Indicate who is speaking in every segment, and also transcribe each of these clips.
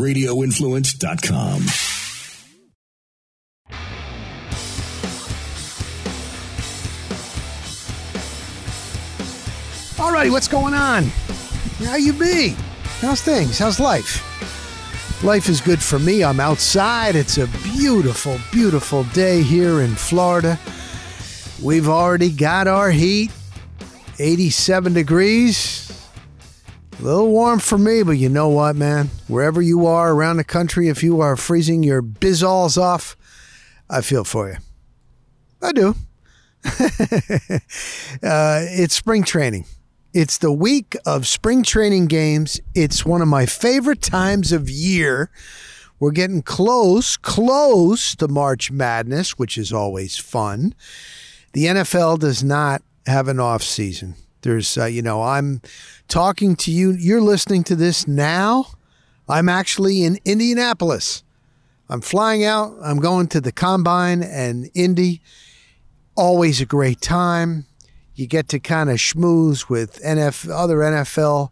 Speaker 1: RadioInfluence.com.
Speaker 2: All righty, what's going on? How you be? How's things? How's life? Life is good for me. I'm outside. It's a beautiful, beautiful day here in Florida. We've already got our heat. 87 degrees. A little warm for me, but you know what, man? Wherever you are around the country, if you are freezing your bizzalls off, I feel for you. I do. uh, it's spring training. It's the week of spring training games. It's one of my favorite times of year. We're getting close, close to March Madness, which is always fun. The NFL does not have an off season. There's, uh, you know, I'm talking to you. You're listening to this now. I'm actually in Indianapolis. I'm flying out. I'm going to the combine and Indy. Always a great time. You get to kind of schmooze with NF, other NFL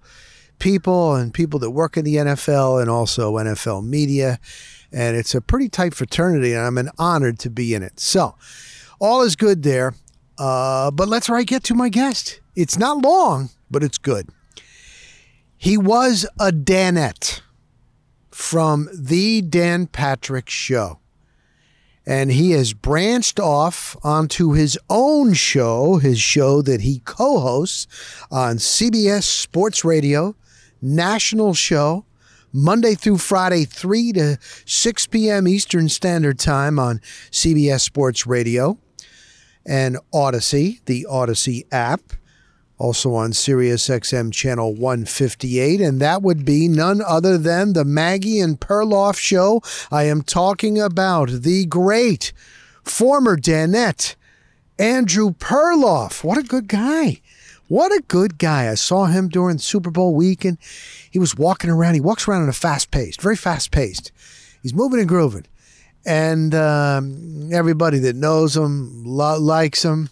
Speaker 2: people and people that work in the NFL and also NFL media. And it's a pretty tight fraternity, and I'm an honored to be in it. So, all is good there. Uh, but let's right get to my guest. It's not long, but it's good. He was a Danette from the Dan Patrick Show. And he has branched off onto his own show, his show that he co hosts on CBS Sports Radio, national show, Monday through Friday, 3 to 6 p.m. Eastern Standard Time on CBS Sports Radio and Audacy, the Audacy app, also on Sirius XM channel 158, and that would be none other than the Maggie and Perloff show. I am talking about the great former Danette, Andrew Perloff. What a good guy. What a good guy. I saw him during Super Bowl weekend. He was walking around. He walks around in a fast paced, very fast paced. He's moving and grooving and um, everybody that knows him lo- likes him.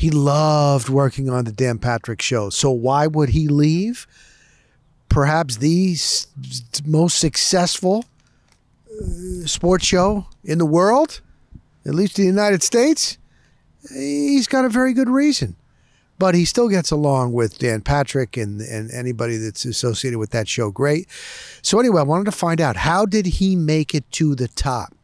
Speaker 2: He loved working on the Dan Patrick show. So why would he leave? Perhaps the most successful uh, sports show in the world, at least in the United States. He's got a very good reason. But he still gets along with Dan Patrick and, and anybody that's associated with that show great. So anyway, I wanted to find out how did he make it to the top?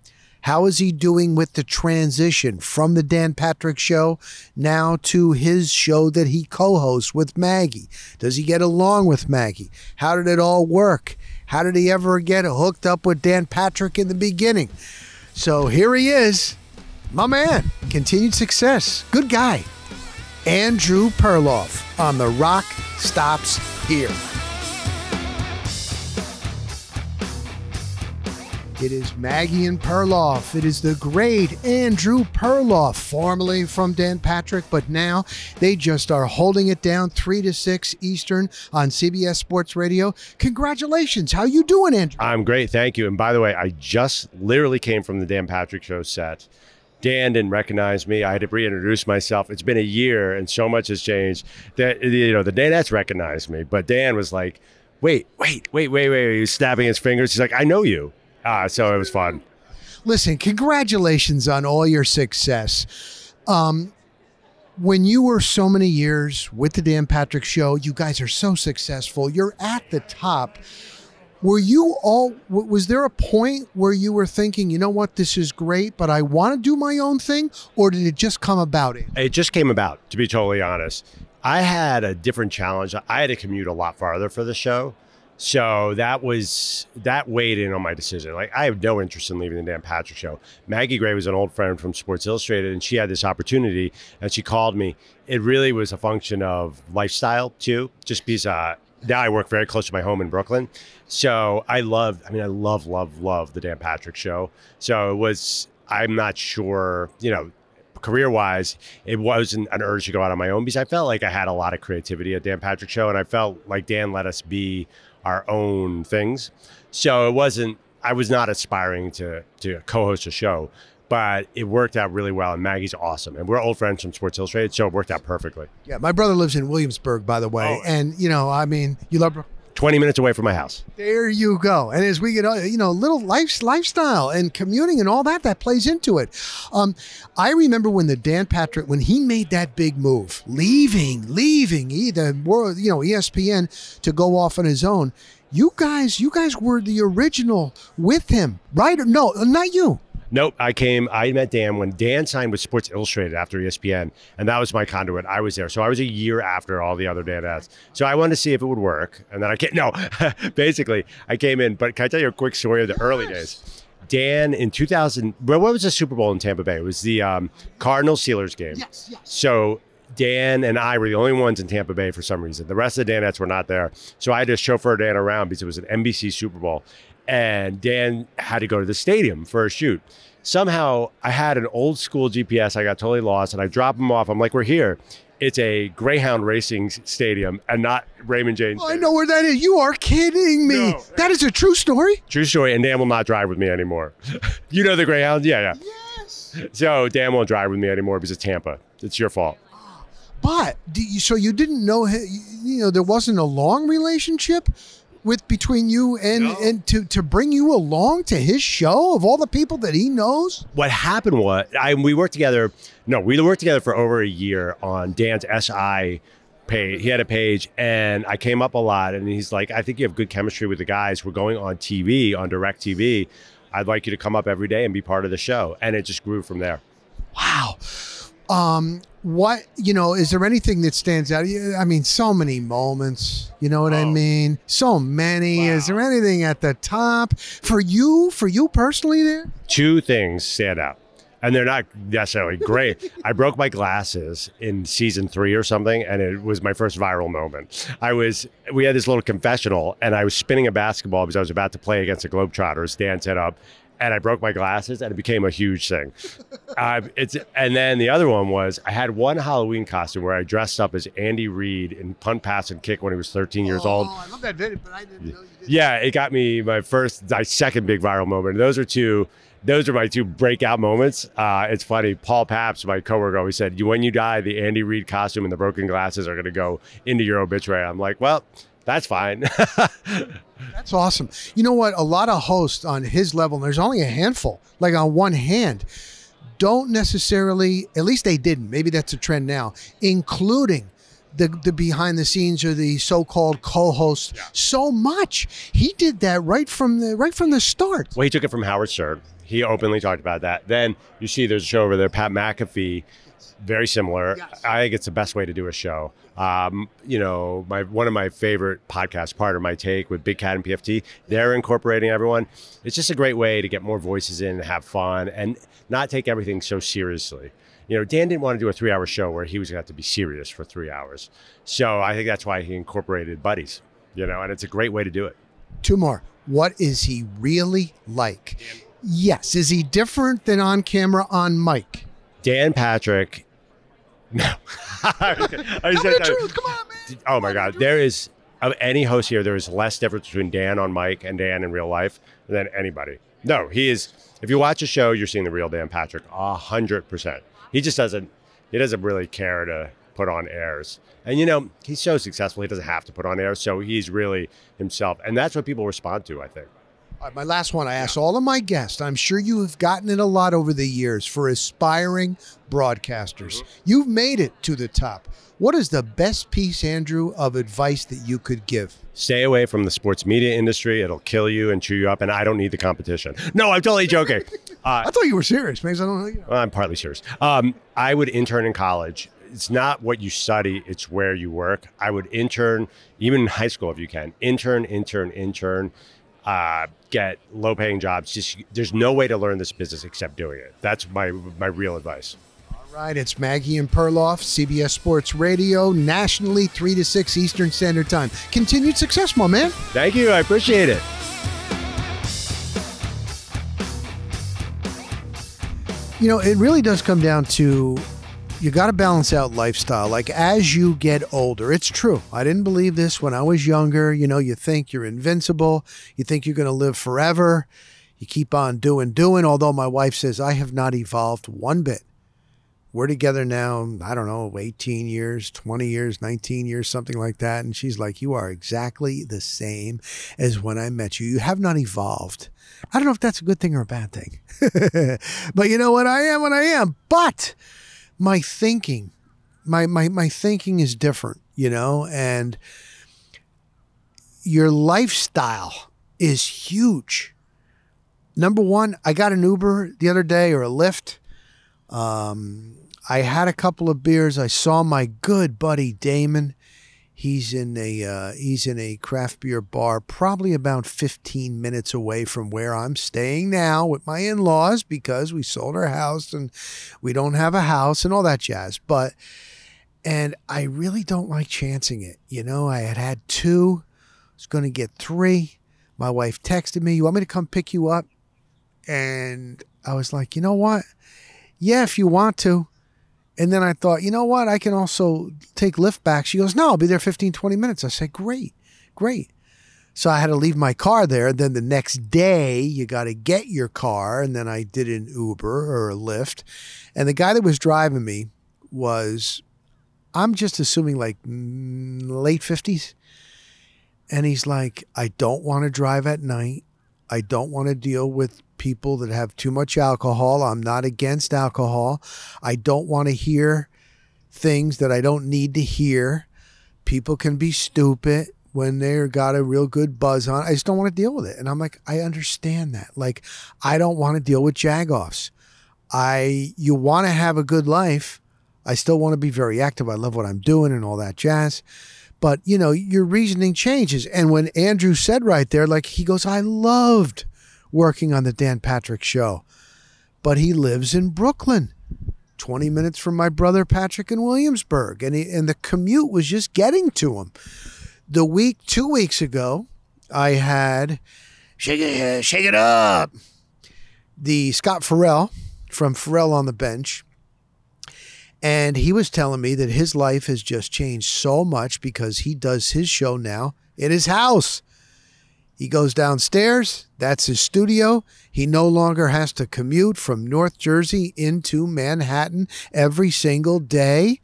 Speaker 2: How is he doing with the transition from the Dan Patrick show now to his show that he co hosts with Maggie? Does he get along with Maggie? How did it all work? How did he ever get hooked up with Dan Patrick in the beginning? So here he is, my man. Continued success. Good guy. Andrew Perloff on The Rock Stops Here. It is Maggie and Perloff. It is the great Andrew Perloff, formerly from Dan Patrick, but now they just are holding it down three to six Eastern on CBS Sports Radio. Congratulations! How you doing, Andrew?
Speaker 3: I'm great, thank you. And by the way, I just literally came from the Dan Patrick Show set. Dan didn't recognize me. I had to reintroduce myself. It's been a year, and so much has changed. That you know, the Danettes recognized me, but Dan was like, "Wait, wait, wait, wait, wait!" He was snapping his fingers. He's like, "I know you." Ah, so it was fun.
Speaker 2: Listen, congratulations on all your success. Um, when you were so many years with the Dan Patrick Show, you guys are so successful. You're at the top. Were you all? Was there a point where you were thinking, you know what, this is great, but I want to do my own thing, or did it just come about it?
Speaker 3: It just came about, to be totally honest. I had a different challenge. I had to commute a lot farther for the show. So that was that weighed in on my decision. Like I have no interest in leaving the Dan Patrick show. Maggie Gray was an old friend from Sports Illustrated and she had this opportunity and she called me. It really was a function of lifestyle too, just because uh, now I work very close to my home in Brooklyn. So I love, I mean, I love, love, love the Dan Patrick show. So it was, I'm not sure, you know, career wise, it wasn't an urge to go out on my own because I felt like I had a lot of creativity at Dan Patrick show and I felt like Dan let us be our own things. So it wasn't, I was not aspiring to, to co host a show, but it worked out really well. And Maggie's awesome. And we're old friends from Sports Illustrated, so it worked out perfectly.
Speaker 2: Yeah, my brother lives in Williamsburg, by the way,
Speaker 3: Oh.
Speaker 2: and you know, I mean, you love. Brook-
Speaker 3: 20 minutes away from my house.
Speaker 2: There you go. And as we get, uh, you know, little life, lifestyle and commuting and all that, that plays into it. Um, I remember when the Dan Patrick, when he made that big move, leaving, leaving either, you know, ESPN to go off on his own. You guys, you guys were the original with him, right? No, not you.
Speaker 3: Nope. I came, I met Dan when Dan signed with Sports Illustrated after ESPN, and that was my conduit. I was there. So I was a year after all the other Danettes. So I wanted to see if it would work. And then I came, no, basically, I came in. But can I tell you a quick story of the early days? Dan in 2000, well, what was the Super Bowl in Tampa Bay? It was the um, Cardinals Steelers game.
Speaker 2: Yes, yes.
Speaker 3: So Dan and I were the only ones in Tampa Bay for some reason. The rest of the Danettes were not there. So I had to chauffeur Dan around because it was an NBC Super Bowl. And Dan had to go to the stadium for a shoot. Somehow I had an old school GPS. I got totally lost and I dropped him off. I'm like, we're here. It's a Greyhound Racing Stadium and not Raymond James.
Speaker 2: Oh, I know where that is. You are kidding me.
Speaker 3: No.
Speaker 2: That is a true story.
Speaker 3: True story. And Dan will not drive with me anymore. you know the Greyhound? Yeah, yeah.
Speaker 2: Yes.
Speaker 3: So Dan won't drive with me anymore because it's Tampa. It's your fault.
Speaker 2: Ah, but so you didn't know, you know, there wasn't a long relationship with between you and
Speaker 3: No.
Speaker 2: and to to bring you along to his show of all the people that he knows.
Speaker 3: what happened was I we worked together. No, we worked together for over a year on Dan's SI page. He had a page, and I came up a lot. And he's like, "I think you have good chemistry with the guys. We're going on TV on Direct TV. I'd like you to come up every day and be part of the show." And it just grew from there.
Speaker 2: Wow. Um, what you know? Is there anything that stands out? I mean, so many moments. You know what I
Speaker 3: Oh.
Speaker 2: mean? So many. Is there anything at the top for you? For you personally, there?
Speaker 3: Two things stand out. And they're not necessarily great. I broke my glasses in season three or something, and it was my first viral moment. I was, we had this little confessional, and I was spinning a basketball because I was about to play against the Globetrotters. Dan set up, and I broke my glasses, and it became a huge thing. Uh, it's, and then the other one was I had one Halloween costume where I dressed up as Andy Reid in punt, pass, and kick when he was 13 years old.
Speaker 2: Oh, I love that video, but I didn't know you did.
Speaker 3: Yeah, it got me my first, my second big viral moment. Those are two. Those are my two breakout moments. Uh, it's funny. Paul Pabst, my coworker, always said, "You when you die, the Andy Reid costume and the broken glasses are going to go into your obituary." I'm like, well, that's fine.
Speaker 2: That's awesome. You know what? A lot of hosts on his level, and there's only a handful, like on one hand, don't necessarily, at least they didn't, maybe that's a trend now, including the, the behind the scenes or the so-called co-host so much. He did that right from the right from the start.
Speaker 3: well, he took it from Howard Stern. He openly talked about that. Then you see there's a show over there, Pat McAfee, very similar.
Speaker 2: Yes.
Speaker 3: I think it's the best way to do a show. Um, you know, my one of my favorite podcasts, Pardon My Take with Big Cat and PFT, they're incorporating everyone. It's just a great way to get more voices in, and have fun, and not take everything so seriously. You know, Dan didn't want to do a three-hour show where he was going to have to be serious for three hours. So I think that's why he incorporated buddies. You know, and it's a great way to do it.
Speaker 2: Two more. What is he really like? Yes. Is he different than on camera on mic?
Speaker 3: Dan Patrick. No. I
Speaker 2: me the truth. Come on, man.
Speaker 3: Oh my God. There is, of any host here, there is less difference between Dan on mic and Dan in real life than anybody. No, he is, if you watch a show, you're seeing the real Dan Patrick, a hundred percent. He just doesn't, he doesn't really care to put on airs. And you know, he's so successful, he doesn't have to put on airs. So he's really himself. And that's what people respond to, I think.
Speaker 2: Right, my last one. I asked all of my guests. I'm sure you have gotten it a lot over the years for aspiring broadcasters. You've made it to the top. What is the best piece, Andrew, of advice that you could give?
Speaker 3: Stay away from the sports media industry. It'll kill you and chew you up. And I don't need the competition. No, I'm totally joking. Uh,
Speaker 2: I thought you were serious, because I don't know. You know.
Speaker 3: I'm partly serious. Um, I would intern in college. It's not what you study, it's where you work. I would intern, even in high school if you can. Intern, intern, intern, uh, get low paying jobs. Just there's no way to learn this business except doing it. That's my my real advice.
Speaker 2: All right, it's Maggie and Perloff, CBS Sports Radio, nationally, 3 to 6 Eastern Standard Time. Continued success, my man.
Speaker 3: Thank you. I appreciate it.
Speaker 2: You know, it really does come down to you got to balance out lifestyle. Like as you get older, it's true. I didn't believe this when I was younger. You know, you think you're invincible, you think you're going to live forever. You keep on doing, doing. Although my wife says I have not evolved one bit we're together now, I don't know, 18 years, 20 years, 19 years, something like that. And she's like, You are exactly the same as when I met you. You have not evolved. I don't know if that's a good thing or a bad thing. but you know what? I am what I am. But my thinking, my, my, my thinking is different, you know, and your lifestyle is huge. Number one, I got an Uber the other day or a Lyft. Um, I had a couple of beers. I saw my good buddy Damon. He's in a uh, he's in a craft beer bar, probably about 15 minutes away from where I'm staying now with my in-laws because we sold our house and we don't have a house and all that jazz. But and I really don't like chancing it. You know, I had had two, I was going to get three. My wife texted me, "You want me to come pick you up?" And I was like, "You know what? Yeah, if you want to." And then I thought, you know what? I can also take Lyft back. She goes, no, I'll be there 15, 20 minutes. I said, great, great. So I had to leave my car there. Then the next day, you got to get your car. And then I did an Uber or a Lyft. And the guy that was driving me was, I'm just assuming like mm, late 50s. And he's like, I don't want to drive at night. I don't want to deal with people that have too much alcohol. I'm not against alcohol. I don't want to hear things that I don't need to hear. People can be stupid when they're got a real good buzz on. I just don't want to deal with it. And I'm like, I understand that. Like, I don't want to deal with jagoffs. I you want to have a good life. I still want to be very active. I love what I'm doing and all that jazz. But you know, your reasoning changes. And when Andrew said right there, like he goes, I loved working on the Dan Patrick show. But he lives in Brooklyn, 20 minutes from my brother Patrick in Williamsburg. And, he, and the commute was just getting to him. The week, two weeks ago, I had Shake It, shake it Up, the Scott Ferrall from Ferrall on the Bench. And he was telling me that his life has just changed so much because he does his show now in his house. He goes downstairs, that's his studio. He no longer has to commute from North Jersey into Manhattan every single day.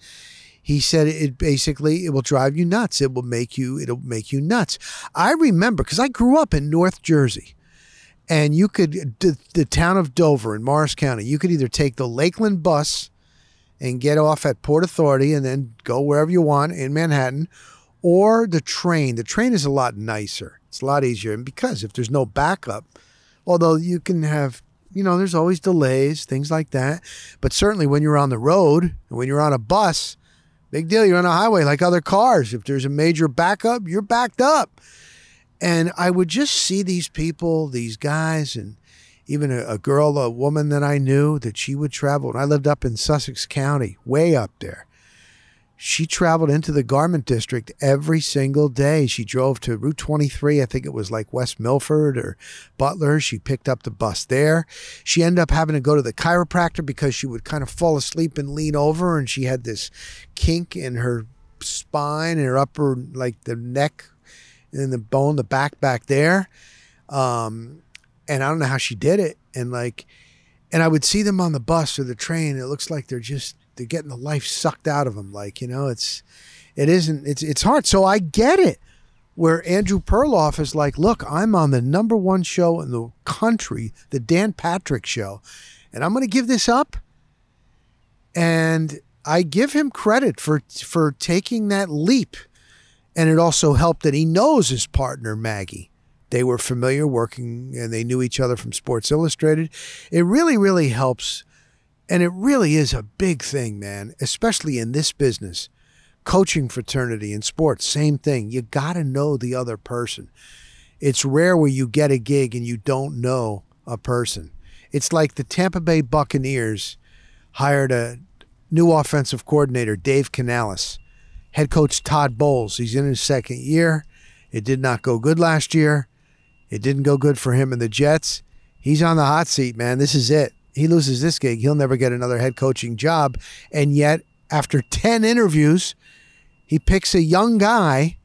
Speaker 2: He said it basically it will drive you nuts. It will make you it'll make you nuts. I remember cuz I grew up in North Jersey. And you could the, the town of Dover in Morris County, you could either take the Lakeland bus and get off at Port Authority and then go wherever you want in Manhattan or the train. The train is a lot nicer. It's a lot easier. And because if there's no backup, although you can have, you know, there's always delays, things like that. But certainly when you're on the road and when you're on a bus, big deal. You're on a highway like other cars. If there's a major backup, you're backed up. And I would just see these people, these guys, and even a, a girl, a woman that I knew that she would travel. And I lived up in Sussex County, way up there she traveled into the garment district every single day. She drove to Route 23. I think it was like West Milford or Butler. She picked up the bus there. She ended up having to go to the chiropractor because she would kind of fall asleep and lean over, and she had this kink in her spine and her upper, like the neck and the bone, the back back there. Um, and I don't know how she did it. And like, and I would see them on the bus or the train. It looks like they're just they're getting the life sucked out of them. Like you know, it's it isn't it's it's hard. So I get it. Where Andrew Perloff is like, look, I'm on the number one show in the country, the Dan Patrick Show, and I'm going to give this up. And I give him credit for for taking that leap. And it also helped that he knows his partner Maggie. They were familiar working and they knew each other from Sports Illustrated. It really, really helps and it really is a big thing, man, especially in this business. Coaching fraternity in sports, same thing. You got to know the other person. It's rare where you get a gig and you don't know a person. It's like the Tampa Bay Buccaneers hired a new offensive coordinator, Dave Canales, head coach Todd Bowles. He's in his second year. It did not go good last year. It didn't go good for him and the Jets. He's on the hot seat, man. This is it he loses this gig, he'll never get another head coaching job. And yet, after 10 interviews, he picks a young guy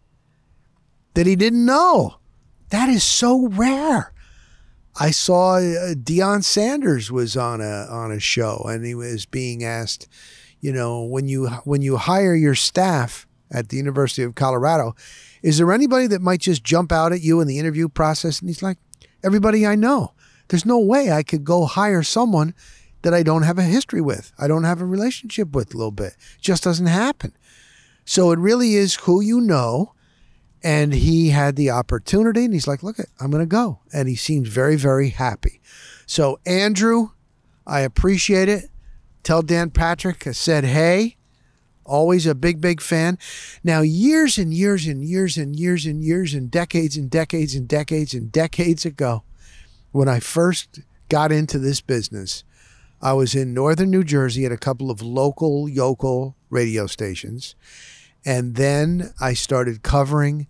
Speaker 2: that he didn't know. That is so rare. I saw uh, Deion Sanders was on a on a show and he was being asked, you know, when you when you hire your staff at the University of Colorado, is there anybody that might just jump out at you in the interview process? And he's like, everybody I know. There's no way I could go hire someone that I don't have a history with. I don't have a relationship with a little bit. It just doesn't happen. So it really is who you know. And he had the opportunity and he's like, look, I'm going to go. And he seems very, very happy. So, Andrew, I appreciate it. Tell Dan Patrick I said, hey. Always a big, big fan. Now, years and years and years and years and years and decades and decades and decades and decades ago, when I first got into this business, I was in northern New Jersey at a couple of local yokel radio stations. And then I started covering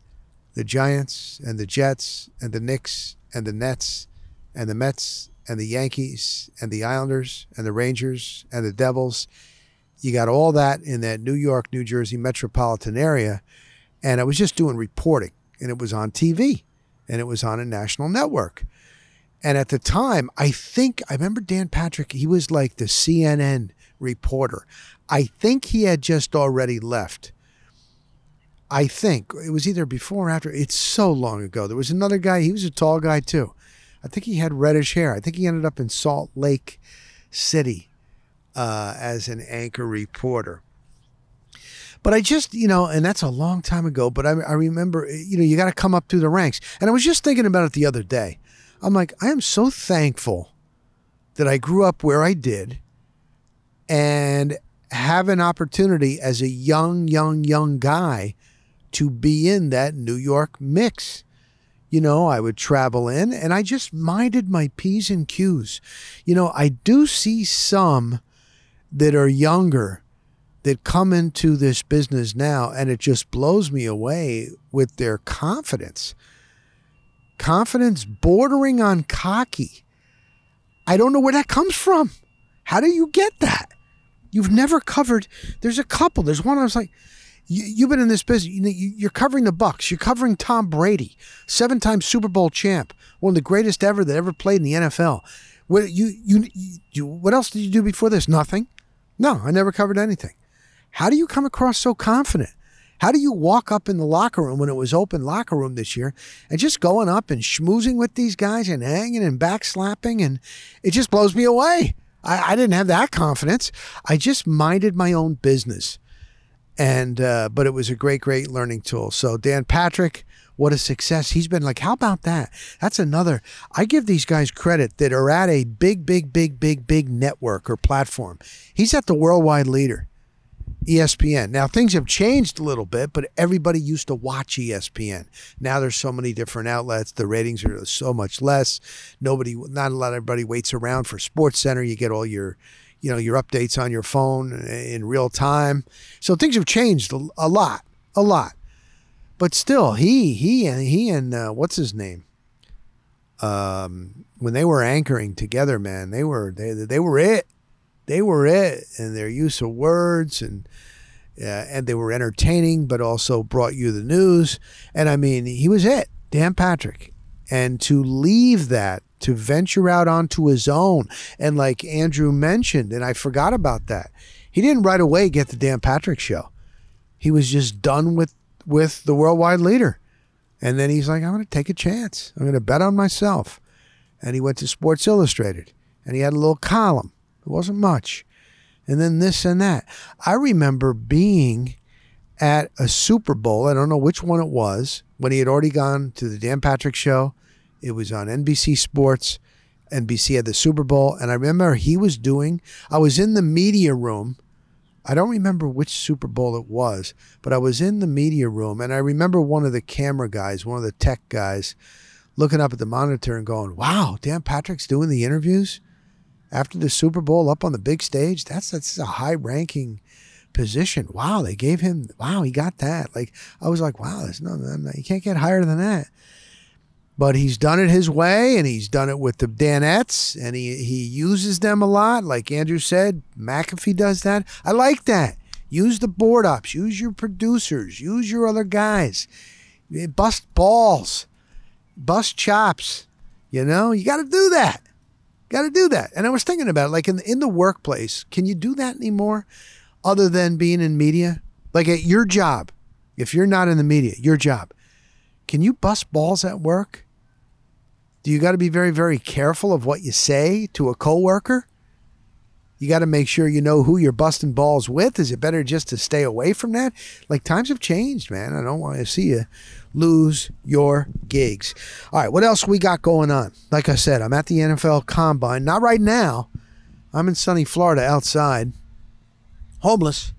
Speaker 2: the Giants and the Jets and the Knicks and the Nets and the Mets and the Yankees and the Islanders and the Rangers and the Devils. You got all that in that New York, New Jersey metropolitan area. And I was just doing reporting, and it was on TV and it was on a national network. And at the time, I think, I remember Dan Patrick, he was like the CNN reporter. I think he had just already left. I think it was either before or after. It's so long ago. There was another guy, he was a tall guy too. I think he had reddish hair. I think he ended up in Salt Lake City uh, as an anchor reporter. But I just, you know, and that's a long time ago, but I, I remember, you know, you got to come up through the ranks. And I was just thinking about it the other day. I'm like, I am so thankful that I grew up where I did and have an opportunity as a young, young, young guy to be in that New York mix. You know, I would travel in and I just minded my P's and Q's. You know, I do see some that are younger that come into this business now and it just blows me away with their confidence confidence bordering on cocky. I don't know where that comes from. How do you get that? You've never covered. There's a couple. There's one I was like, you, have been in this business. You, are covering the Bucks. You're covering Tom Brady, seven-time Super Bowl champ, one of the greatest ever that ever played in the NFL. What you, you you what else did you do before this? Nothing. No, I never covered anything. How do you come across so confident? How do you walk up in the locker room when it was open locker room this year and just going up and schmoozing with these guys and hanging and backslapping? And it just blows me away. I, I didn't have that confidence. I just minded my own business. And, uh, but it was a great, great learning tool. So, Dan Patrick, what a success. He's been like, how about that? That's another. I give these guys credit that are at a big, big, big, big, big network or platform. He's at the worldwide leader. ESPN. Now things have changed a little bit, but everybody used to watch ESPN. Now there's so many different outlets. The ratings are so much less. Nobody, not a lot of everybody waits around for Sports Center. You get all your, you know, your updates on your phone in real time. So things have changed a, lot, a lot. But still, he he and he and uh, what's his name? Um, when they were anchoring together, man, they were they they were it. They were it and their use of words and uh, and they were entertaining but also brought you the news. And i mean he was it dan patrick. And to leave that to venture out onto his own and like andrew mentioned and i forgot about that he didn't right away get the dan patrick show. He was just done with with the worldwide leader and then he's like i'm going to take a chance i'm going to bet on myself and he went to sports illustrated and he had a little column it wasn't much. And then this and that. I remember being at a Super Bowl. I don't know which one it was when he had already gone to the Dan Patrick show. It was on NBC Sports. NBC had the Super Bowl. And I remember he was doing, I was in the media room. I don't remember which Super Bowl it was, but I was in the media room and I remember one of the camera guys, one of the tech guys, looking up at the monitor and going, Wow, Dan Patrick's doing the interviews? after the Super Bowl up on the big stage. That's that's a high ranking position. Wow, they gave him. Wow, he got that. Like I was like, wow, there's no, you can't get higher than that. But he's done it his way, and he's done it with the Danettes, and he he uses them a lot. Like Andrew said, McAfee does that. I like that. Use the board ups. Use your producers. Use your other guys. Bust balls. Bust chops. You know, you got to do that. Got to do that. And I was thinking about it, like in in the workplace, can you do that anymore? other than being in media? Like at your job, if you're not in the media, your job, can you bust balls at work? Do you got to be very, very careful of what you say to a coworker? You got to make sure you know who you're busting balls with. Is it better just to stay away from that? Like times have changed, man. I don't want to see you lose your gigs. All right, what else we got going on? Like I said, I'm at the NFL Combine. Not right now. I'm in sunny Florida outside, homeless.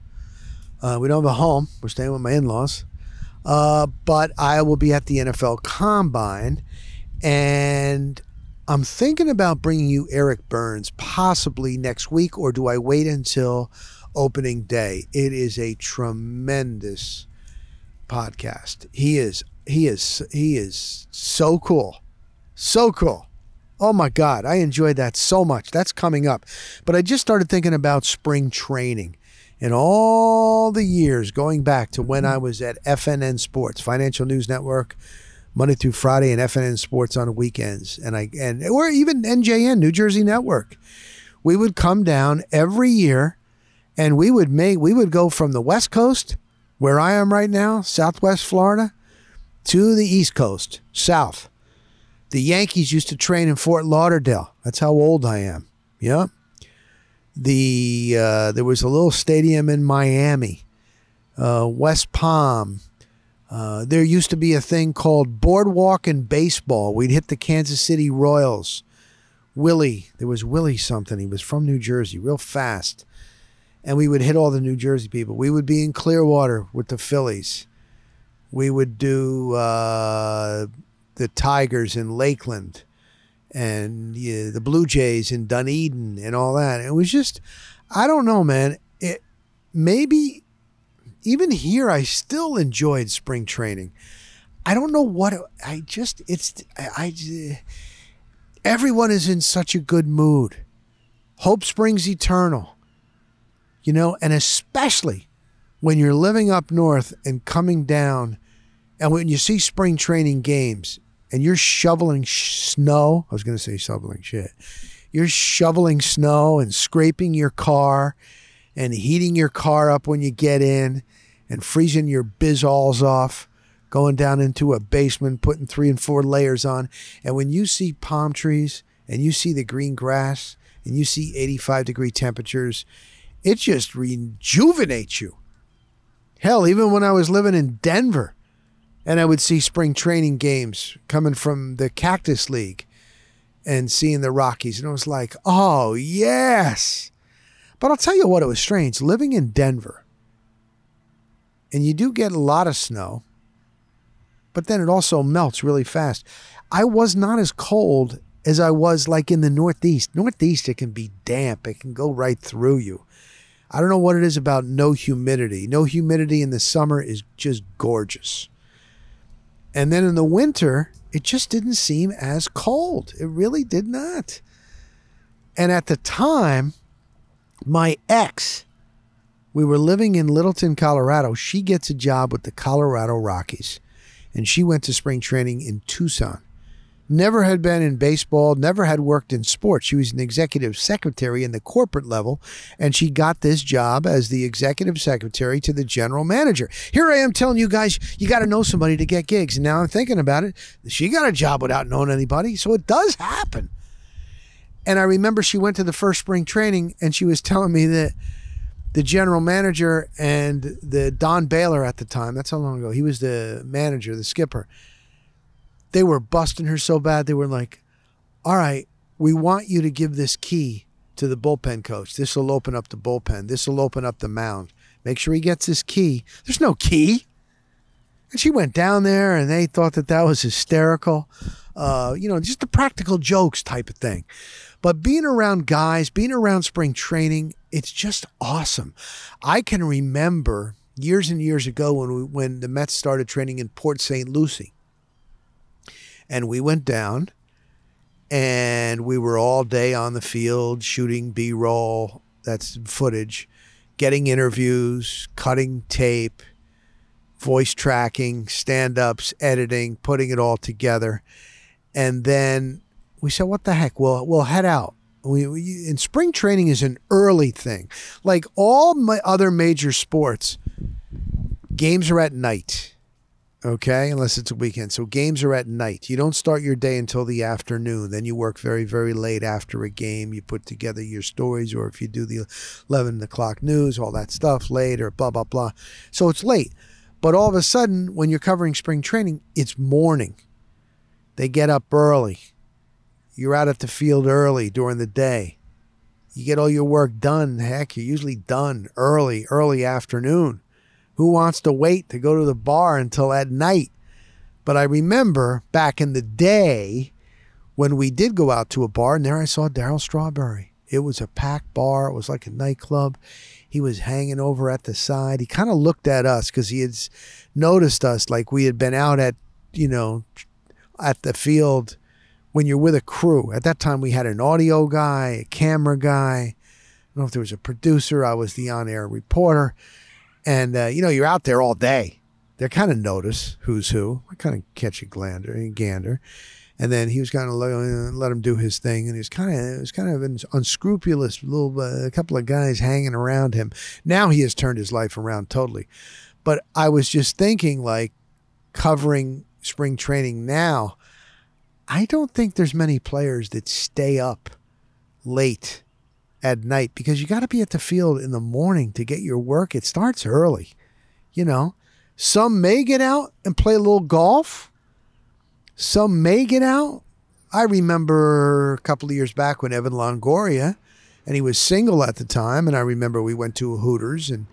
Speaker 2: Uh, we don't have a home. We're staying with my in-laws. Uh, but I will be at the NFL Combine, and I'm thinking about bringing you Eric Burns possibly next week, or do I wait until opening day? It is a tremendous podcast. He is he is he is so cool. So cool. Oh my God, I enjoyed that so much. That's coming up. But I just started thinking about spring training and all the years going back to when I was at FNN Sports, Financial News Network, Monday through Friday, and FNN Sports on weekends, and I and or even NJN, New Jersey Network. We would come down every year, and we would make we would go from the West Coast, where I am right now, Southwest Florida, to the East Coast, South. The Yankees used to train in Fort Lauderdale. That's how old I am. Yeah. the uh, there was a little stadium in Miami, uh, West Palm. Uh, there used to be a thing called boardwalk and baseball. We'd hit the Kansas City Royals. Willie, there was Willie something. He was from New Jersey, real fast, and we would hit all the New Jersey people. We would be in Clearwater with the Phillies. We would do uh, the Tigers in Lakeland and the Blue Jays in Dunedin and all that. It was just, I don't know, man. It maybe even here, I still enjoyed spring training. I don't know what I just it's I, I everyone is in such a good mood. Hope springs eternal. You know, and especially when you're living up north and coming down and when you see spring training games and you're shoveling sh- snow, I was going to say shoveling shit. You're shoveling snow and scraping your car and heating your car up when you get in and freezing your bizzalls off, going down into a basement, putting three and four layers on. And when you see palm trees and you see the green grass and you see 85 degree temperatures, it just rejuvenates you. Hell, even when I was living in Denver, and I would see spring training games coming from the Cactus League and seeing the Rockies. And I was like, oh, yes. But I'll tell you what, it was strange living in Denver. And you do get a lot of snow, but then it also melts really fast. I was not as cold as I was like in the Northeast. Northeast, it can be damp, it can go right through you. I don't know what it is about no humidity. No humidity in the summer is just gorgeous. And then in the winter, it just didn't seem as cold. It really did not. And at the time, my ex, we were living in Littleton, Colorado. She gets a job with the Colorado Rockies, and she went to spring training in Tucson never had been in baseball, never had worked in sports. She was an executive secretary in the corporate level, and she got this job as the executive secretary to the general manager. Here I am telling you guys, you got to know somebody to get gigs. And now I'm thinking about it. She got a job without knowing anybody, so it does happen. And I remember she went to the first spring training, and she was telling me that the general manager and the Don Baylor at the time, that's how long ago, he was the manager, the skipper they were busting her so bad they were like, "All right, we want you to give this key to the bullpen coach. This will open up the bullpen. This will open up the mound. Make sure he gets his key." There's no key. And she went down there, and they thought that that was hysterical. Uh, you know, just the practical jokes type of thing. But being around guys, being around spring training, it's just awesome. I can remember years and years ago when we, when the Mets started training in Port St. Lucie and we went down and we were all day on the field shooting B roll, that's footage, getting interviews, cutting tape, voice tracking, stand ups, editing, putting it all together. And then we said, what the heck? We'll, we'll head out. We, we and spring training is an early thing. Like all my other major sports, games are at night. Okay, unless it's a weekend. So games are at night. You don't start your day until the afternoon. Then you work very, very late after a game. You put together your stories, or if you do the 11 o'clock news, all that stuff later, blah, blah, blah. So it's late. But all of a sudden, when you're covering spring training, it's morning. They get up early. You're out at the field early during the day. You get all your work done. Heck, you're usually done early, early afternoon. Who wants to wait to go to the bar until at night? But I remember back in the day when we did go out to a bar, and there I saw Darryl Strawberry. It was a packed bar, it was like a nightclub. He was hanging over at the side. He kind of looked at us because he had noticed us like we had been out at, you know, at the field when you're with a crew. At that time, we had an audio guy, a camera guy. I don't know if there was a producer. I was the on air reporter. And, uh, you know, you're out there all day. They kind of notice who's who. I kind of catch a glander, a gander. And then he was kind of let, him do his thing, and he was kind of it was kind of an unscrupulous little uh, couple of guys hanging around him. Now he has turned his life around totally. But I was just thinking, like covering spring training now, I don't think there's many players that stay up late at night because you got to be at the field in the morning to get your work. It starts early, you know. Some may get out and play a little golf. Some may get out. I remember a couple of years back when Evan Longoria, and he was single at the time, and I remember we went to a Hooters and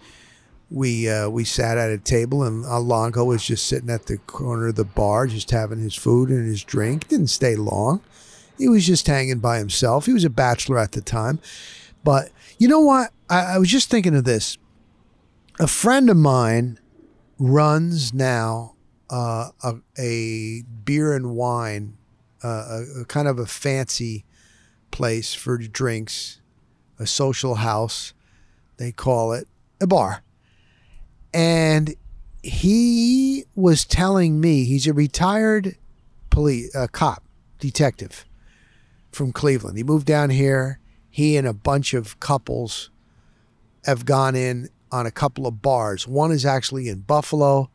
Speaker 2: we uh, we sat at a table, and Alonco was just sitting at the corner of the bar, just having his food and his drink. Didn't stay long. He was just hanging by himself. He was a bachelor at the time. But you know what? I, I was just thinking of this. A friend of mine runs now uh, a, a, beer and wine, uh, a, a kind of a fancy place for drinks, a social house, they call it, a bar. And he was telling me he's a retired police uh, cop detective from Cleveland. He moved down here. He and a bunch of couples have gone in on a couple of bars. One is actually in Buffalo,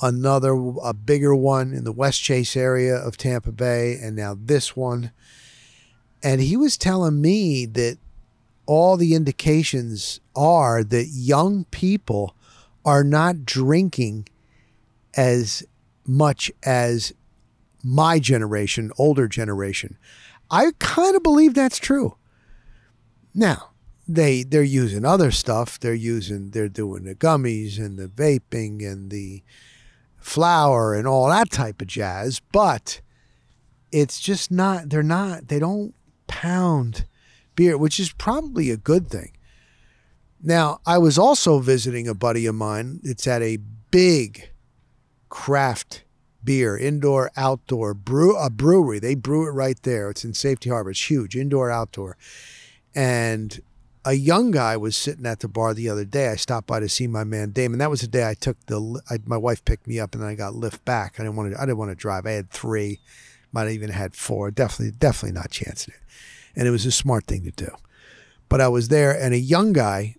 Speaker 2: another, a bigger one in the West Chase area of Tampa Bay, and now this one. And he was telling me that all the indications are that young people are not drinking as much as my generation, older generation. I kind of believe that's true. Now, they they're using other stuff. They're using they're doing the gummies and the vaping and the flour and all that type of jazz, but it's just not they're not they don't pound beer, which is probably a good thing. Now, I was also visiting a buddy of mine. It's at a big craft beer, indoor, outdoor brew a brewery. They brew it right there. It's in Safety Harbor. It's huge, indoor, outdoor. And a young guy was sitting at the bar the other day. I stopped by to see my man Damon. That was the day I took the. I, my wife picked me up, and then I got Lyft back. I didn't want to. I didn't want to drive. I had three, might have even had four. Definitely, definitely not chancing it. And it was a smart thing to do. But I was there, and a young guy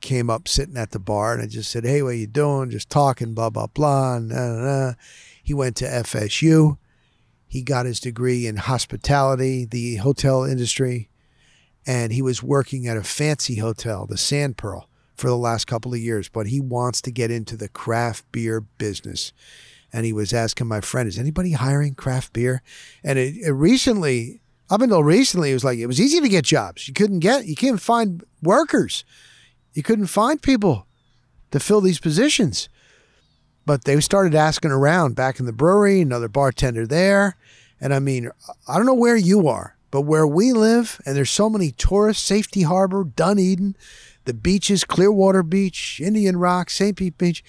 Speaker 2: came up sitting at the bar, and I just said, "Hey, what you doing?" Just talking, blah blah blah. And, uh, he went to FSU. He got his degree in hospitality, the hotel industry, and he was working at a fancy hotel, the Sand Pearl, for the last couple of years. But he wants to get into the craft beer business. And he was asking my friend, "Is anybody hiring craft beer?" And it, it recently, up until recently, it was like it was easy to get jobs. You couldn't get, you can't find workers. You couldn't find people to fill these positions. But they started asking around back in the brewery, another bartender there. And I mean, I don't know where you are, but where we live, and there's so many tourists, Safety Harbor, Dunedin, the beaches, Clearwater Beach, Indian Rock, St. Pete Beach,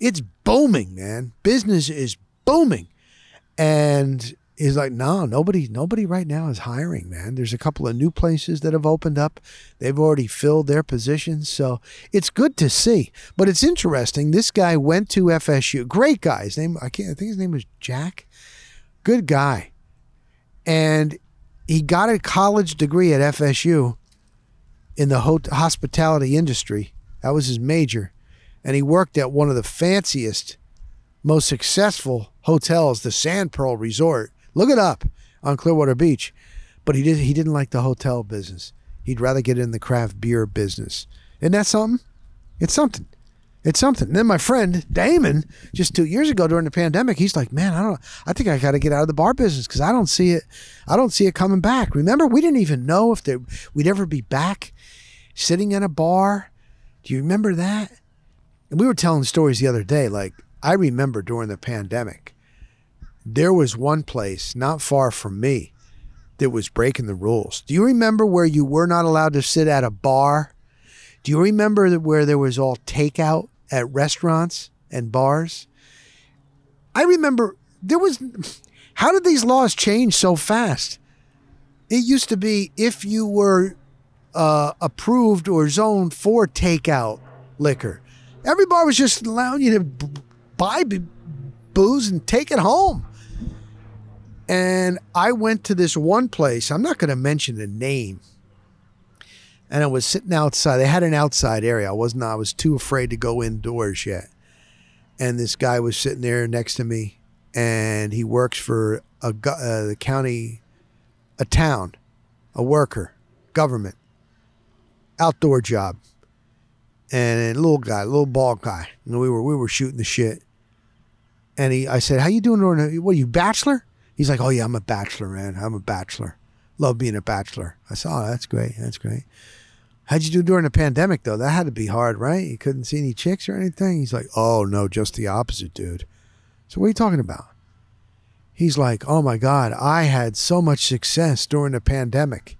Speaker 2: it's booming, man. Business is booming. And he's like, no, nobody, nobody right now is hiring, man. There's a couple of new places that have opened up. They've already filled their positions. So it's good to see. But it's interesting. This guy went to FSU. Great guy. His name, I can't, I think his name was Jack. Good guy. And he got a college degree at FSU in the hospitality industry. That was his major. And he worked at one of the fanciest, most successful hotels, the Sand Pearl Resort. Look it up on Clearwater Beach. But he did he didn't like the hotel business. He'd rather get in the craft beer business. Isn't that something? It's something. It's something. And then my friend Damon, just two years ago during the pandemic, he's like, "Man, I don't. I think I got to get out of the bar business because I don't see it. I don't see it coming back. Remember, we didn't even know if we'd ever be back sitting in a bar. Do you remember that? And we were telling stories the other day. Like I remember during the pandemic, there was one place not far from me that was breaking the rules. Do you remember where you were not allowed to sit at a bar? Do you remember where there was all takeout at restaurants and bars? I remember there was. How did these laws change so fast? It used to be if you were uh, approved or zoned for takeout liquor, every bar was just allowing you to buy booze and take it home. And I went to this one place. I'm not going to mention the name. And I was sitting outside. They had an outside area. I wasn't. I was too afraid to go indoors yet. And this guy was sitting there next to me, and he works for a uh, the county, a town, a worker, government, outdoor job, and a little guy, little bald guy. And we were we were shooting the shit. And he, I said, "How you doing? What are you bachelor?" He's like, "Oh yeah, I'm a bachelor, man. I'm a bachelor. Love being a bachelor." I saw "Oh, that's great. That's great." How'd you do during the pandemic though? That had to be hard, right? You couldn't see any chicks or anything. He's like, "Oh no, just the opposite, dude." So what are you talking about? He's like, "Oh my god, I had so much success during the pandemic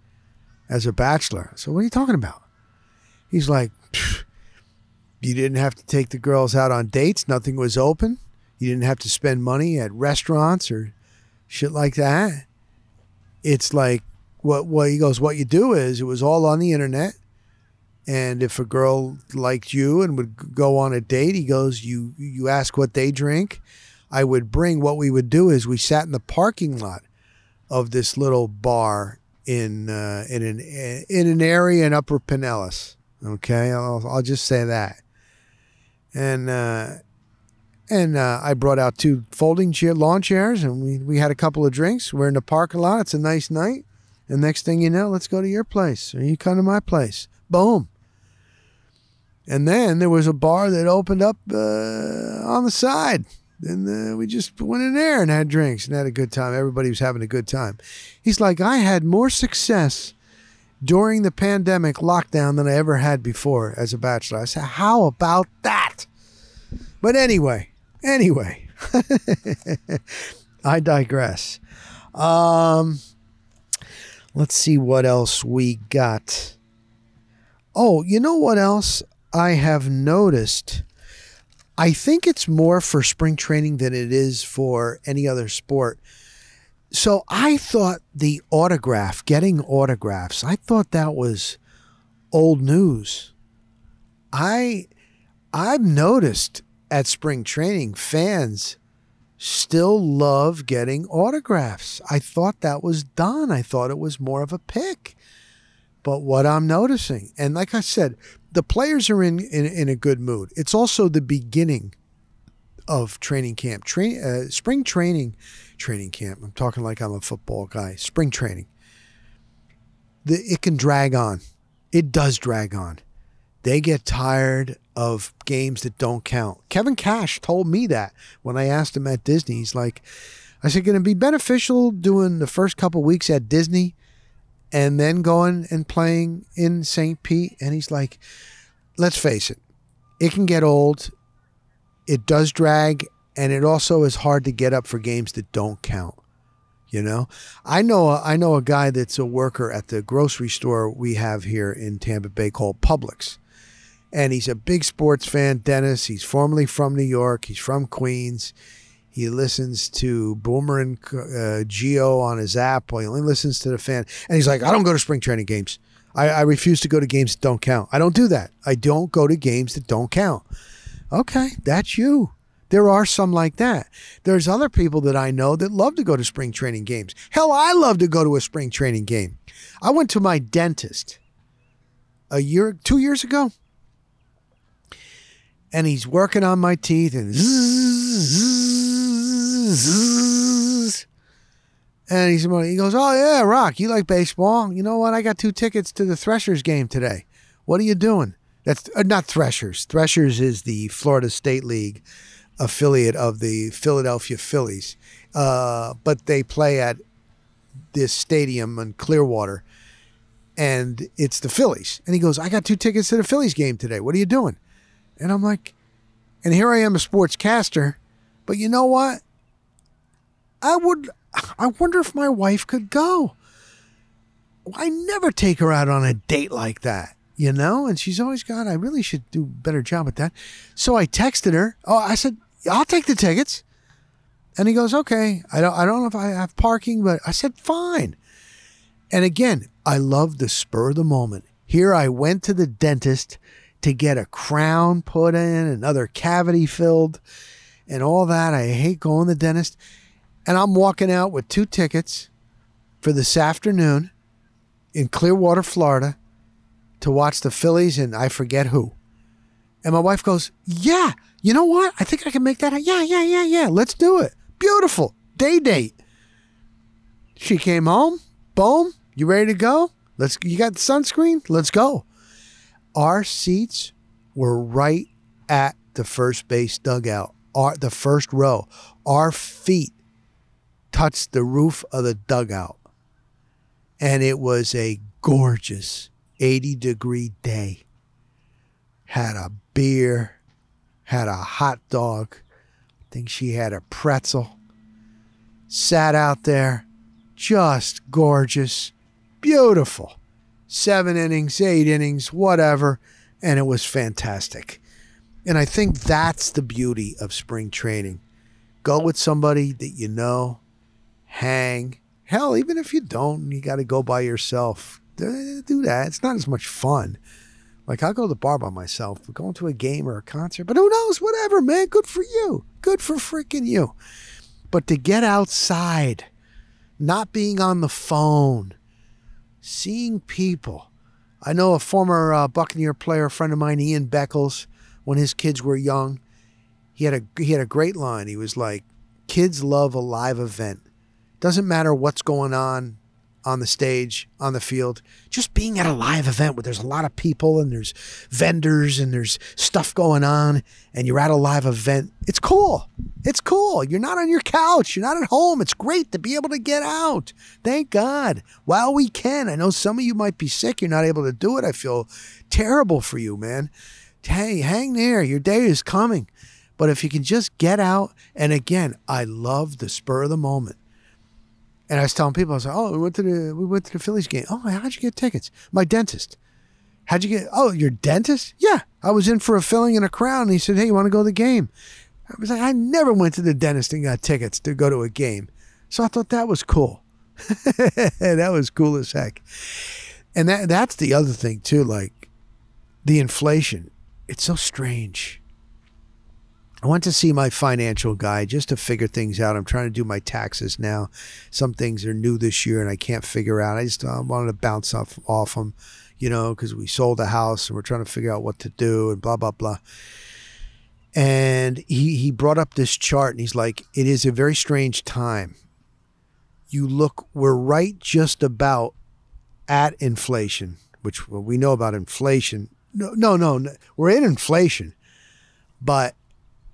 Speaker 2: as a bachelor." So what are you talking about? He's like, "You didn't have to take the girls out on dates. Nothing was open. You didn't have to spend money at restaurants or shit like that. It's like what what he goes. What you do is it was all on the internet, and if a girl liked you and would go on a date, he goes, you you ask what they drink. I would bring. What we would do is we sat in the parking lot of this little bar in uh, in an in an area in Upper Pinellas. Okay, I'll, I'll just say that. And uh, and uh, I brought out two folding chair, lawn chairs, and we, we had a couple of drinks. We're in the parking lot. It's a nice night. And next thing you know, let's go to your place, or you come to my place. Boom. And then there was a bar that opened up uh, on the side. And uh, we just went in there and had drinks and had a good time. Everybody was having a good time. He's like, I had more success during the pandemic lockdown than I ever had before as a bachelor. I said, How about that? But anyway, anyway, I digress. Um, let's see what else we got. Oh, you know what else I have noticed? I think it's more for spring training than it is for any other sport. So I thought the autograph, getting autographs, I thought that was old news. I I've noticed at spring training fans still love getting autographs. I thought that was done. I thought it was more of a pick. But what I'm noticing, and like I said, the players are in in, in a good mood. It's also the beginning of training camp. Train uh, spring training training camp. I'm talking like I'm a football guy. Spring training. The, it can drag on. It does drag on. They get tired of games that don't count. Kevin Cash told me that when I asked him at Disney. He's like, I said, going to be beneficial doing the first couple weeks at Disney and then going and playing in St. Pete? And he's like, let's face it, it can get old. It does drag, and it also is hard to get up for games that don't count. You know, I know I know a guy that's a worker at the grocery store we have here in Tampa Bay called Publix, and he's a big sports fan. Dennis, he's formerly from New York. He's from Queens. He listens to Boomer and uh, Gio on his app. He only listens to the fan, and he's like, I don't go to spring training games. I, I refuse to go to games that don't count. I don't do that. I don't go to games that don't count. Okay, that's you. There are some like that. There's other people that I know that love to go to spring training games. Hell, I love to go to a spring training game. I went to my dentist a year, two years ago, and he's working on my teeth and zzz, zzz, and he's he goes, "Oh yeah, Rock, you like baseball? You know what? I got two tickets to the Threshers game today. What are you doing?" That's uh, not Threshers. Threshers is the Florida State League affiliate of the Philadelphia Phillies, uh, but they play at this stadium in Clearwater, and it's the Phillies. And he goes, "I got two tickets to the Phillies game today. What are you doing?" And I'm like, and here I am, a sportscaster, but you know what? I would. I wonder if my wife could go. I never take her out on a date like that you know? And she's always got, I really should do a better job at that. So I texted her. Oh, I said, I'll take the tickets. And he goes, okay. I don't, I don't know if I have parking, but I said, fine. And again, I love the spur of the moment. Here I went to the dentist to get a crown put in, another cavity filled, and all that. I hate going to the dentist. And I'm walking out with two tickets for this afternoon in Clearwater, Florida to watch the Phillies and I forget who. And my wife goes, Yeah, you know what? I think I can make that. Yeah, yeah, yeah, yeah. Let's do it. Beautiful. Day date. She came home. Boom. You ready to go? Let's you got sunscreen? Let's go. Our seats were right at the first base dugout. Our the first row. Our feet touched the roof of the dugout. And it was a gorgeous 80 degree day. Had a beer, had a hot dog. I think she had a pretzel. Sat out there, just gorgeous, beautiful. Seven innings, eight innings, whatever. And it was fantastic. And I think that's the beauty of spring training. Go with somebody that you know, hang. Hell, even if you don't, you got to go by yourself do that. It's not as much fun. Like I'll go to the bar by myself, going to a game or a concert, but who knows? Whatever, man. Good for you. Good for freaking you. But to get outside, not being on the phone, seeing people. I know a former uh, Buccaneer player, a friend of mine, Ian Beckles, when his kids were young, he had a he had a great line. He was like, "Kids love a live event. Doesn't matter what's going on on the stage, on the field, just being at a live event where there's a lot of people and there's vendors and there's stuff going on and you're at a live event. It's cool. It's cool. You're not on your couch. You're not at home. It's great to be able to get out. Thank God. While we can. I know some of you might be sick. You're not able to do it. I feel terrible for you, man. Hey, hang there. Your day is coming. But if you can just get out, and again, I love the spur of the moment. And I was telling people, I was like, "Oh, we went to the we went to the Phillies game. Oh, how'd you get tickets? My dentist. How'd you get? Oh, your dentist? Yeah, I was in for a filling and a crown. And he said, "Hey, you want to go to the game?" I was like, "I never went to the dentist and got tickets to go to a game." So I thought that was cool. that was cool as heck. And that that's the other thing too, like the inflation. It's so strange. I went to see my financial guy just to figure things out. I'm trying to do my taxes now. Some things are new this year and I can't figure out. I just uh, wanted to bounce off off them, you know, because we sold a house and we're trying to figure out what to do and blah blah blah. And he he brought up this chart and he's like, "It is a very strange time. You look, we're right just about at inflation, which well, we know about inflation. No, no, no, we're in inflation, but."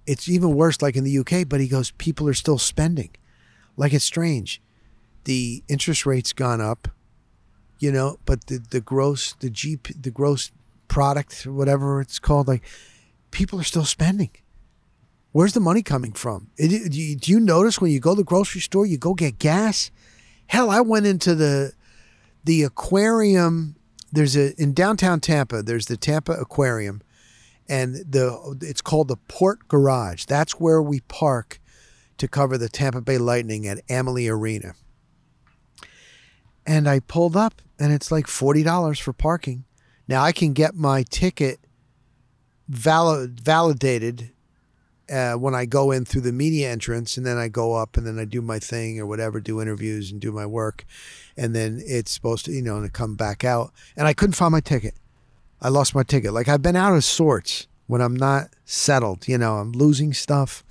Speaker 2: It's even worse like in the UK, but he goes, people are still spending. Like it's strange. The interest rate's gone up, you know, but the, the gross, the GP, the gross product, whatever it's called, like people are still spending. Where's the money coming from? It, do, you, do you notice when you go to the grocery store, you go get gas? Hell, I went into the the aquarium. There's a in downtown Tampa. There's the Tampa Aquarium, and the it's called the Port Garage. That's where we park to cover the Tampa Bay Lightning at Amalie Arena. And I pulled up, and it's like forty dollars for parking. Now I can get my ticket valid, validated uh, when I go in through the media entrance, and then I go up, and then I do my thing or whatever, do interviews and do my work, and then it's supposed to, you know, to come back out, and I couldn't find my ticket. I lost my ticket. Like I've been out of sorts when I'm not settled. You know, I'm losing stuff,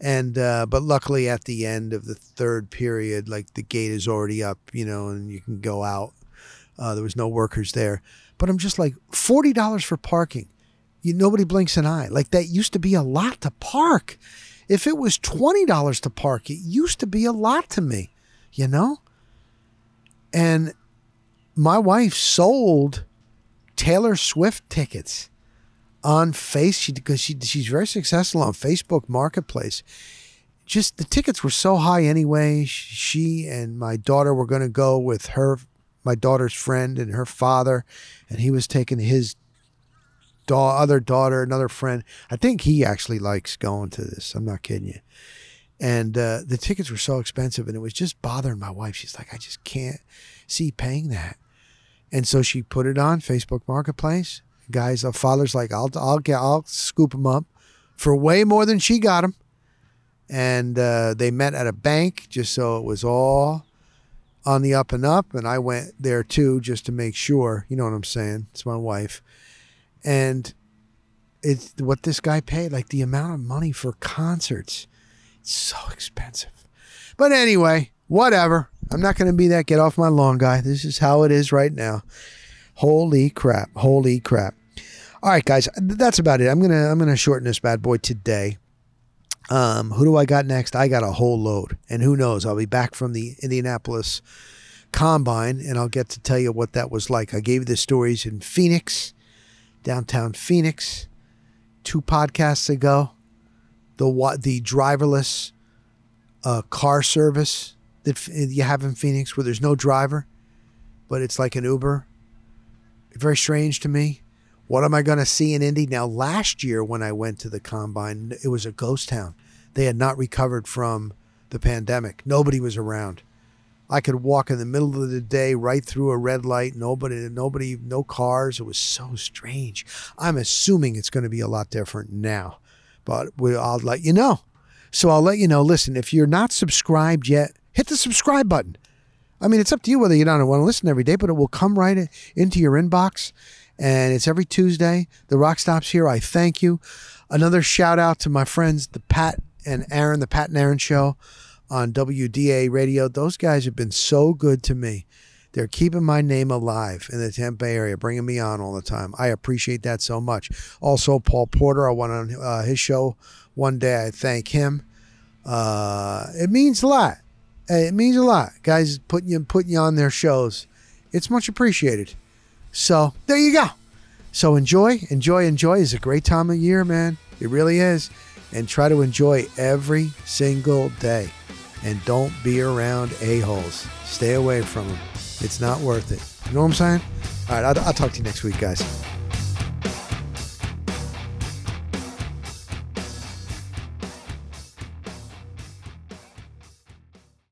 Speaker 2: and uh, but luckily at the end of the third period, like the gate is already up, you know, and you can go out. Uh, there was no workers there, but I'm just like forty dollars for parking you, nobody blinks an eye. Like that used to be a lot to park. If it was $20 to park, it used to be a lot to me, you know? And my wife sold Taylor Swift tickets on face because she, she's very successful on Facebook Marketplace. Just the tickets were so high anyway. She and my daughter were going to go with her, my daughter's friend and her father, and he was taking his da- other daughter, another friend. I think he actually likes going to this. I'm not kidding you. And uh, the tickets were so expensive, and it was just bothering my wife. She's like, I just can't see paying that. And so she put it on Facebook Marketplace. Guys, a father's like, I'll, I'll get, I'll scoop them up for way more than she got them. And uh, they met at a bank just so it was all on the up and up. And I went there too just to make sure. You know what I'm saying? It's my wife and it's what this guy paid like the amount of money for concerts it's so expensive but anyway whatever i'm not going to be that get off my lawn guy. This is how it is right now. Holy crap. Holy crap. All right guys that's about it. I'm going to i'm going to shorten this bad boy today. Um, who do i got next? I got a whole load and who knows? I'll be back from the indianapolis combine and i'll get to tell you what that was like. I gave you the stories in phoenix downtown Phoenix two podcasts ago. The the driverless uh, car service that eh, you have in Phoenix, where there's no driver, but it's like an Uber. Very strange to me. What am I going to see in Indy now? Last year, when I went to the combine, it was a ghost town. They had not recovered from the pandemic. Nobody was around. I could walk in the middle of the day right through a red light. Nobody, nobody, no cars. It was so strange. I'm assuming it's going to be a lot different now, but we, I'll let you know. So I'll let you know. Listen, if you're not subscribed yet, hit the subscribe button. I mean, it's up to you whether you don't want to listen every day, but it will come right into your inbox. And it's every Tuesday. The Rock Stops here. I thank you. Another shout out to my friends, the Pat and Aaron, the Pat and Aaron Show on WDA radio. Those guys have been so good to me. They're keeping my name alive in the Tampa Bay area, bringing me on all the time. I appreciate that so much. Also, Paul Porter, I went on uh, his show one day. I thank him. Uh, it means a lot. It means a lot, guys. Putting you putting you on their shows, it's much appreciated. So there you go. So enjoy, enjoy, enjoy. It's a great time of year, man. It really is. And try to enjoy every single day and don't be around a-holes. Stay away from them. It's not worth it. You know what I'm saying? All right, I'll, I'll talk to you next week, guys.